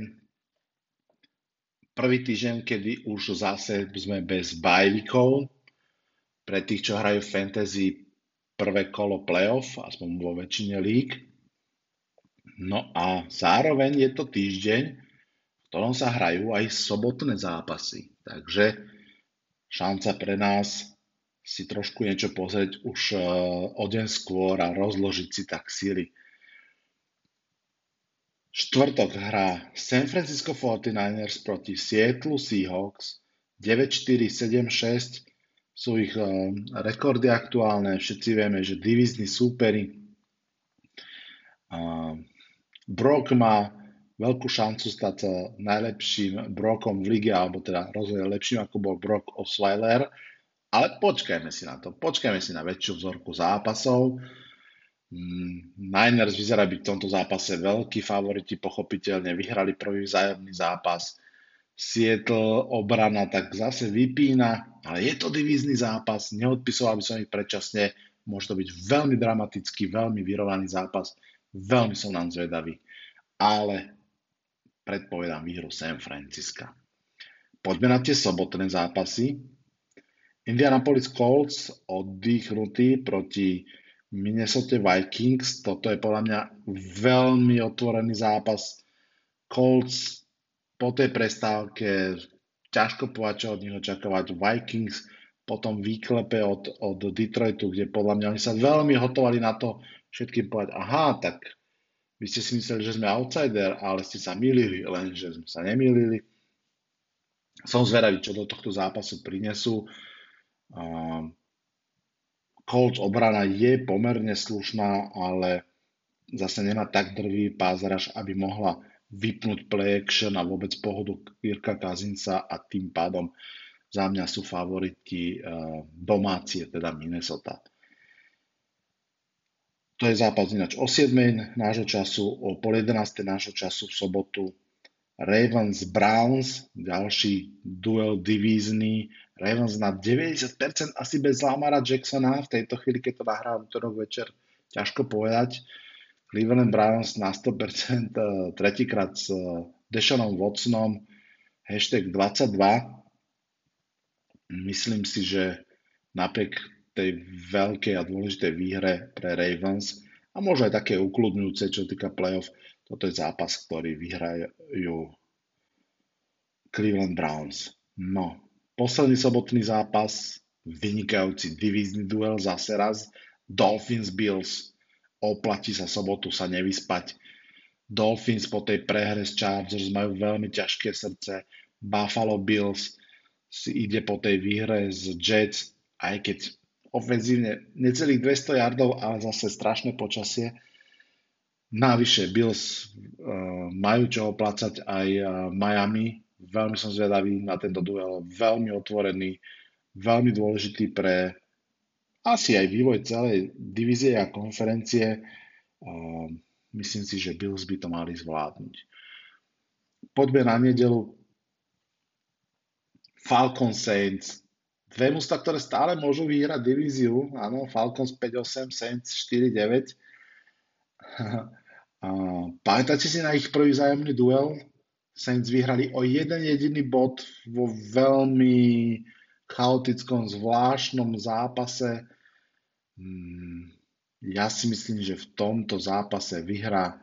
prvý týždeň, kedy už zase sme bez bajvikov. Pre tých, čo hrajú fantasy, prvé kolo playoff, aspoň vo väčšine lík. No a zároveň je to týždeň, v ktorom sa hrajú aj sobotné zápasy. Takže šanca pre nás si trošku niečo pozrieť už uh, o deň skôr a rozložiť si tak síly. Štvrtok hrá San Francisco 49ers proti Seattle Seahawks 9-4, 7-6 sú ich uh, rekordy aktuálne. Všetci vieme, že divizní súperi. Brock má veľkú šancu stať sa najlepším Brockom v lige, alebo teda rozhodne lepším ako bol Brock Osweiler ale počkajme si na to. Počkajme si na väčšiu vzorku zápasov. Mm, Niners vyzerá byť v tomto zápase veľkí favoriti, pochopiteľne vyhrali prvý vzájomný zápas. Seattle obrana tak zase vypína, ale je to divízny zápas, neodpisoval by som ich predčasne, môže to byť veľmi dramatický, veľmi vyrovaný zápas, veľmi som nám zvedavý, ale predpovedám výhru San Francisca. Poďme na tie sobotné zápasy. Indianapolis Colts oddychnutý proti Minnesota Vikings. Toto je podľa mňa veľmi otvorený zápas. Colts po tej prestávke ťažko povedať, čo od nich očakávať. Vikings potom výklepe od, od Detroitu, kde podľa mňa oni sa veľmi hotovali na to všetkým povedať, aha, tak vy ste si mysleli, že sme outsider, ale ste sa milili, lenže sme sa nemýlili. Som zvedavý, čo do tohto zápasu prinesú. Colts obrana je pomerne slušná, ale zase nemá tak drvý pázraž, aby mohla vypnúť play action a vôbec pohodu Kirka Kazinca a tým pádom za mňa sú favoriti uh, domácie, teda Minnesota. To je zápas ináč o 7 nášho času, o pol 11 nášho času v sobotu Ravens Browns, ďalší duel divízny. Ravens na 90% asi bez Lamara Jacksona v tejto chvíli, keď to nahrá útorok večer, ťažko povedať. Cleveland Browns na 100% eh, tretíkrát s eh, Deshanom Watsonom, hashtag 22. Myslím si, že napriek tej veľkej a dôležitej výhre pre Ravens a možno aj také ukludňujúce, čo týka playoff, toto je zápas, ktorý vyhrajú Cleveland Browns. No, posledný sobotný zápas, vynikajúci divízny duel zase raz, Dolphins Bills, oplatí sa sobotu sa nevyspať. Dolphins po tej prehre s Chargers majú veľmi ťažké srdce. Buffalo Bills si ide po tej výhre z Jets, aj keď ofenzívne necelých 200 yardov, ale zase strašné počasie Navyše Bills uh, majú čo oplácať aj uh, Miami. Veľmi som zvedavý na tento duel. Veľmi otvorený, veľmi dôležitý pre asi aj vývoj celej divízie a konferencie. Uh, myslím si, že Bills by to mali zvládnuť. Poďme na nedelu. Falcon Saints. Dve musta, ktoré stále môžu vyhrať divíziu. Áno, Falcons 5-8, Saints 4-9. (laughs) pamätáte si na ich prvý zájomný duel? Saints vyhrali o jeden jediný bod vo veľmi chaotickom, zvláštnom zápase. Hmm, ja si myslím, že v tomto zápase vyhrá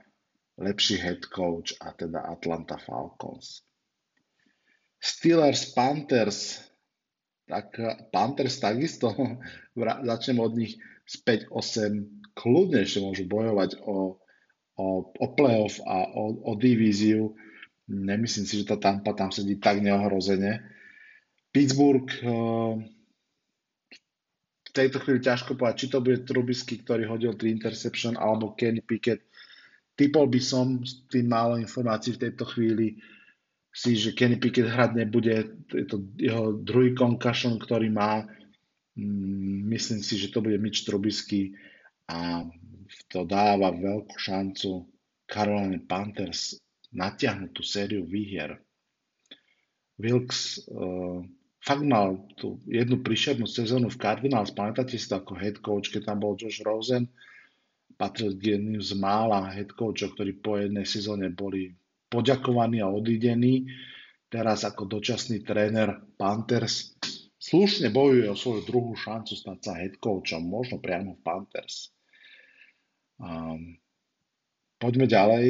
lepší head coach a teda Atlanta Falcons. Steelers, Panthers, tak Panthers takisto, (laughs) začnem od nich z 5-8, kľudne ešte môžu bojovať o o, o playoff a o, o divíziu. Nemyslím si, že tá Tampa tam sedí tak neohrozene. Pittsburgh eh, v tejto chvíli ťažko povedať, či to bude Trubisky, ktorý hodil 3 interception, alebo Kenny Pickett. Typol by som s tým málo informácií v tejto chvíli si, že Kenny Pickett hrať nebude. Je to jeho druhý concussion, ktorý má. Mm, myslím si, že to bude Mitch Trubisky a to dáva veľkú šancu Carolina Panthers natiahnu tú sériu výhier. Wilkes uh, fakt mal tú jednu príšernú sezónu v Cardinals, pamätáte si to ako head coach, keď tam bol Josh Rosen, patril k jedným z mála head coachov, ktorí po jednej sezóne boli poďakovaní a odídení. Teraz ako dočasný tréner Panthers slušne bojuje o svoju druhú šancu stať sa head coachom, možno priamo v Panthers. Um, poďme ďalej.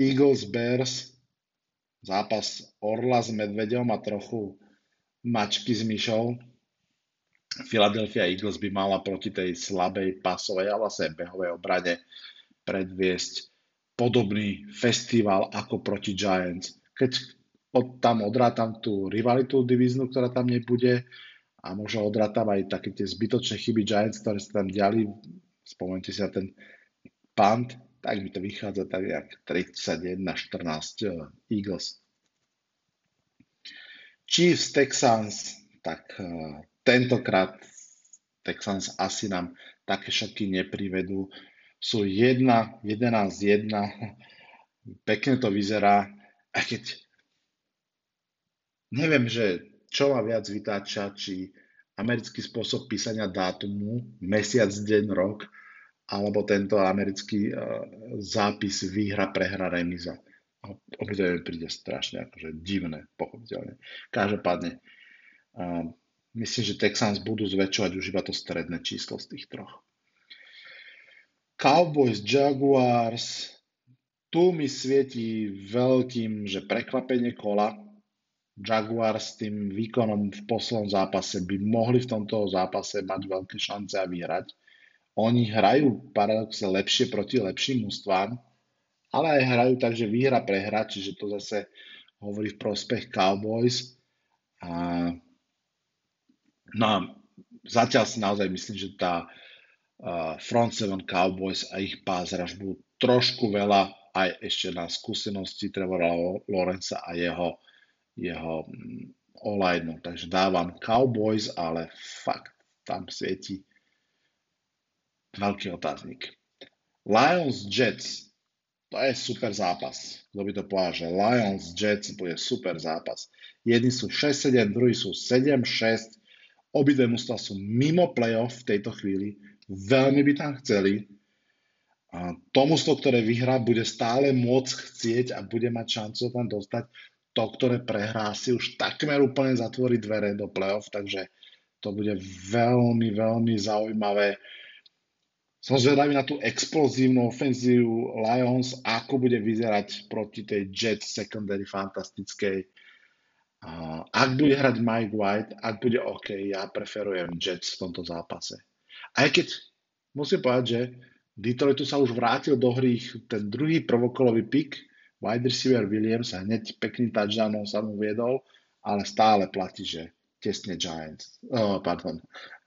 Eagles Bears zápas Orla s Medvedom a trochu mačky s myšou. Philadelphia Eagles by mala proti tej slabej pasovej a vlastne behovej obrane predviesť podobný festival ako proti Giants. Keď od, tam odrátam tú rivalitu divíznu, ktorá tam nebude a možno odrátam aj také tie zbytočné chyby Giants, ktoré sa tam diali, spomente si na ten punt, tak mi to vychádza tak jak 31-14 uh, Eagles. Chiefs Texans, tak uh, tentokrát Texans asi nám také šoky neprivedú. Sú 1, 11, 1, pekne to vyzerá, aj keď neviem, že čo ma viac vytáča, či americký spôsob písania dátumu, mesiac, deň, rok, alebo tento americký uh, zápis výhra, prehra, remiza. Obidve mi príde strašne akože divné, pochopiteľne. Každopádne, uh, myslím, že Texans budú zväčšovať už iba to stredné číslo z tých troch. Cowboys, Jaguars, tu mi svieti veľkým, že prekvapenie kola. Jaguars s tým výkonom v poslednom zápase by mohli v tomto zápase mať veľké šance a vyhrať. Oni hrajú paradoxne lepšie proti lepším mústvám, ale aj hrajú tak, že výhra prehra, čiže to zase hovorí v prospech Cowboys. A, no a zatiaľ si naozaj myslím, že tá front seven Cowboys a ich rush budú trošku veľa aj ešte na skúsenosti Trevora Lorenza a jeho, jeho um, online. Takže dávam Cowboys, ale fakt tam svieti veľký otáznik. Lions Jets, to je super zápas. Kto by to povedal, že Lions Jets bude super zápas. Jedni sú 6-7, druhí sú 7-6. Obidve mužstva sú mimo playoff v tejto chvíli. Veľmi by tam chceli. A to ktoré vyhrá, bude stále môcť chcieť a bude mať šancu tam dostať. To, ktoré prehrá, si už takmer úplne zatvorí dvere do playoff, takže to bude veľmi, veľmi zaujímavé som zvedavý na tú explozívnu ofenzívu Lions, ako bude vyzerať proti tej Jets secondary fantastickej. ak bude hrať Mike White, ak bude OK, ja preferujem Jets v tomto zápase. Aj keď musím povedať, že Detroitu sa už vrátil do hry ten druhý prvokolový pick, wide receiver Williams a hneď pekný touchdownom sa mu viedol, ale stále platí, že tesne Giants, oh, pardon,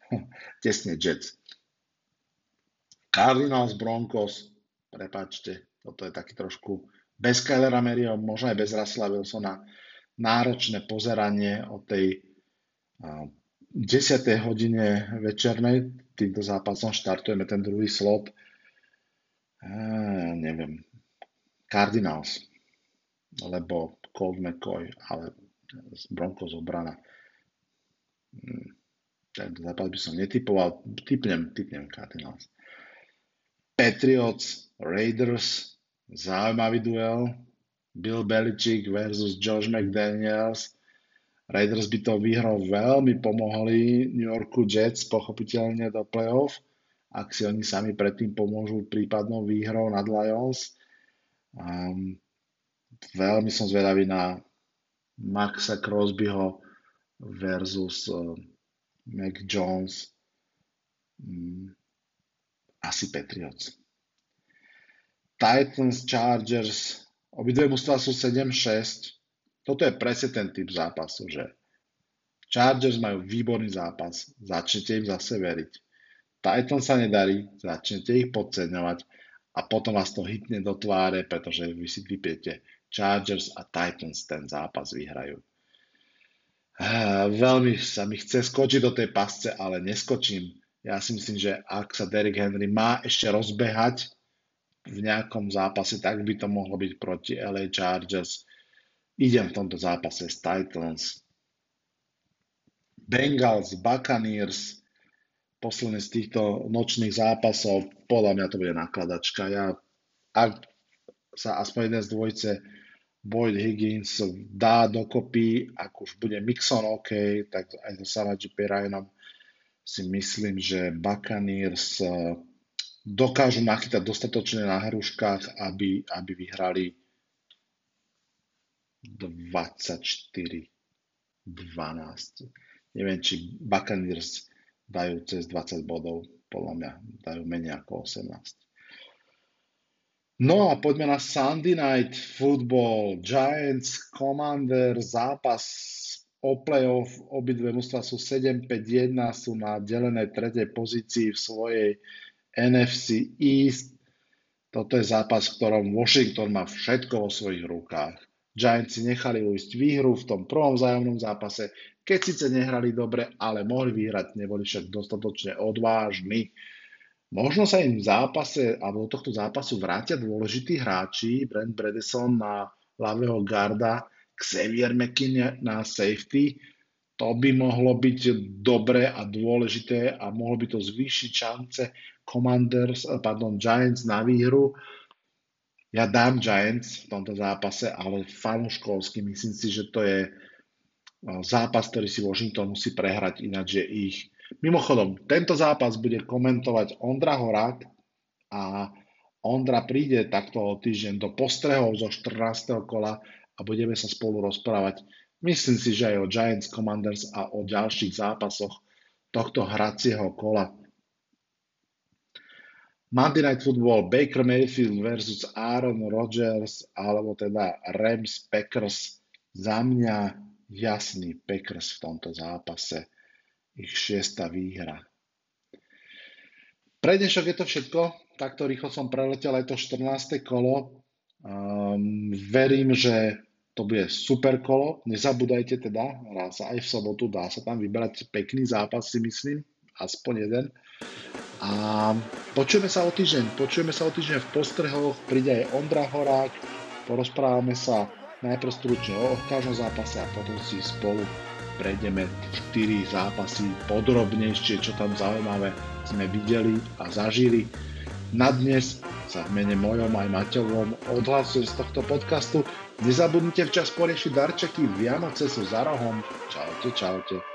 (laughs) tesne Jets. Cardinals Broncos, prepačte, toto je taký trošku bez Kylera Maryho, možno aj bez Russella Wilsona, náročné pozeranie o tej 10. hodine večernej, týmto zápasom štartujeme ten druhý slot. E, neviem, Cardinals, lebo Colt McCoy, ale z Broncos obrana. Hm, ten zápas by som netypoval, typnem, typnem Cardinals. Patriots, Raiders, zaujímavý duel. Bill Belichick versus Josh McDaniels. Raiders by to vyhral veľmi pomohli New Yorku Jets pochopiteľne do playoff, ak si oni sami predtým pomôžu prípadnou výhrou nad Lions. Um, veľmi som zvedavý na Maxa Crosbyho versus uh, Mac Jones. Um, asi Patriots. Titans, Chargers, obidve mužstva sú 7-6. Toto je presne ten typ zápasu, že Chargers majú výborný zápas, začnete im zase veriť. Titans sa nedarí, začnete ich podceňovať a potom vás to hitne do tváre, pretože vy si vypiete Chargers a Titans ten zápas vyhrajú. Veľmi sa mi chce skočiť do tej pasce, ale neskočím ja si myslím, že ak sa Derrick Henry má ešte rozbehať, v nejakom zápase, tak by to mohlo byť proti LA Chargers. Idem v tomto zápase s Titans. Bengals, Buccaneers, posledný z týchto nočných zápasov, podľa mňa to bude nakladačka. Ja, ak sa aspoň jeden z dvojce Boyd Higgins dá dokopy, ak už bude Mixon OK, tak aj so Samaji Piranom si myslím, že Buccaneers eh, dokážu nachytať dostatočne na hruškách, aby, aby vyhrali 24 12. Neviem, či Buccaneers dajú cez 20 bodov, podľa mňa dajú menej ako 18. No a poďme na Sunday Night Football. Giants, Commander, zápas o playoff. Obidve mužstva sú 7-5-1, sú na delenej tretej pozícii v svojej NFC East. Toto je zápas, v ktorom Washington má všetko vo svojich rukách. Giants si nechali ujsť výhru v tom prvom vzájomnom zápase, keď síce nehrali dobre, ale mohli vyhrať, neboli však dostatočne odvážni. Možno sa im v zápase, alebo do tohto zápasu vrátia dôležití hráči, Brent Bredesen na ľavého garda, Xavier McKinney na safety, to by mohlo byť dobré a dôležité a mohlo by to zvýšiť šance Commanders, pardon, Giants na výhru. Ja dám Giants v tomto zápase, ale fanúškovsky myslím si, že to je eh, zápas, ktorý si Washington musí prehrať, ináč je ich. Mimochodom, tento zápas bude komentovať Ondra Horák a Ondra príde takto o týždeň do postrehov zo 14. kola a budeme sa spolu rozprávať Myslím si, že aj o Giants Commanders a o ďalších zápasoch tohto hracieho kola. Monday Night Football, Baker Mayfield versus Aaron Rodgers, alebo teda Rams Packers. Za mňa jasný Packers v tomto zápase. Ich šiesta výhra. Pre dnešok je to všetko. Takto rýchlo som preletel aj to 14. kolo. Um, verím, že to bude super kolo. Nezabúdajte teda, hrá aj v sobotu, dá sa tam vybrať pekný zápas, si myslím, aspoň jeden. A počujeme sa o týždeň, počujeme sa o týždeň v postrehoch, príde aj Ondra Horák, porozprávame sa najprv stručne o každom zápase a potom si spolu prejdeme 4 zápasy podrobnejšie, čo tam zaujímavé sme videli a zažili. Na dnes sa v mene mojom aj Maťovom odhlasujem z tohto podcastu. Nezabudnite včas poriešiť darčeky, Vianoce sú za rohom. Čaute, čaute.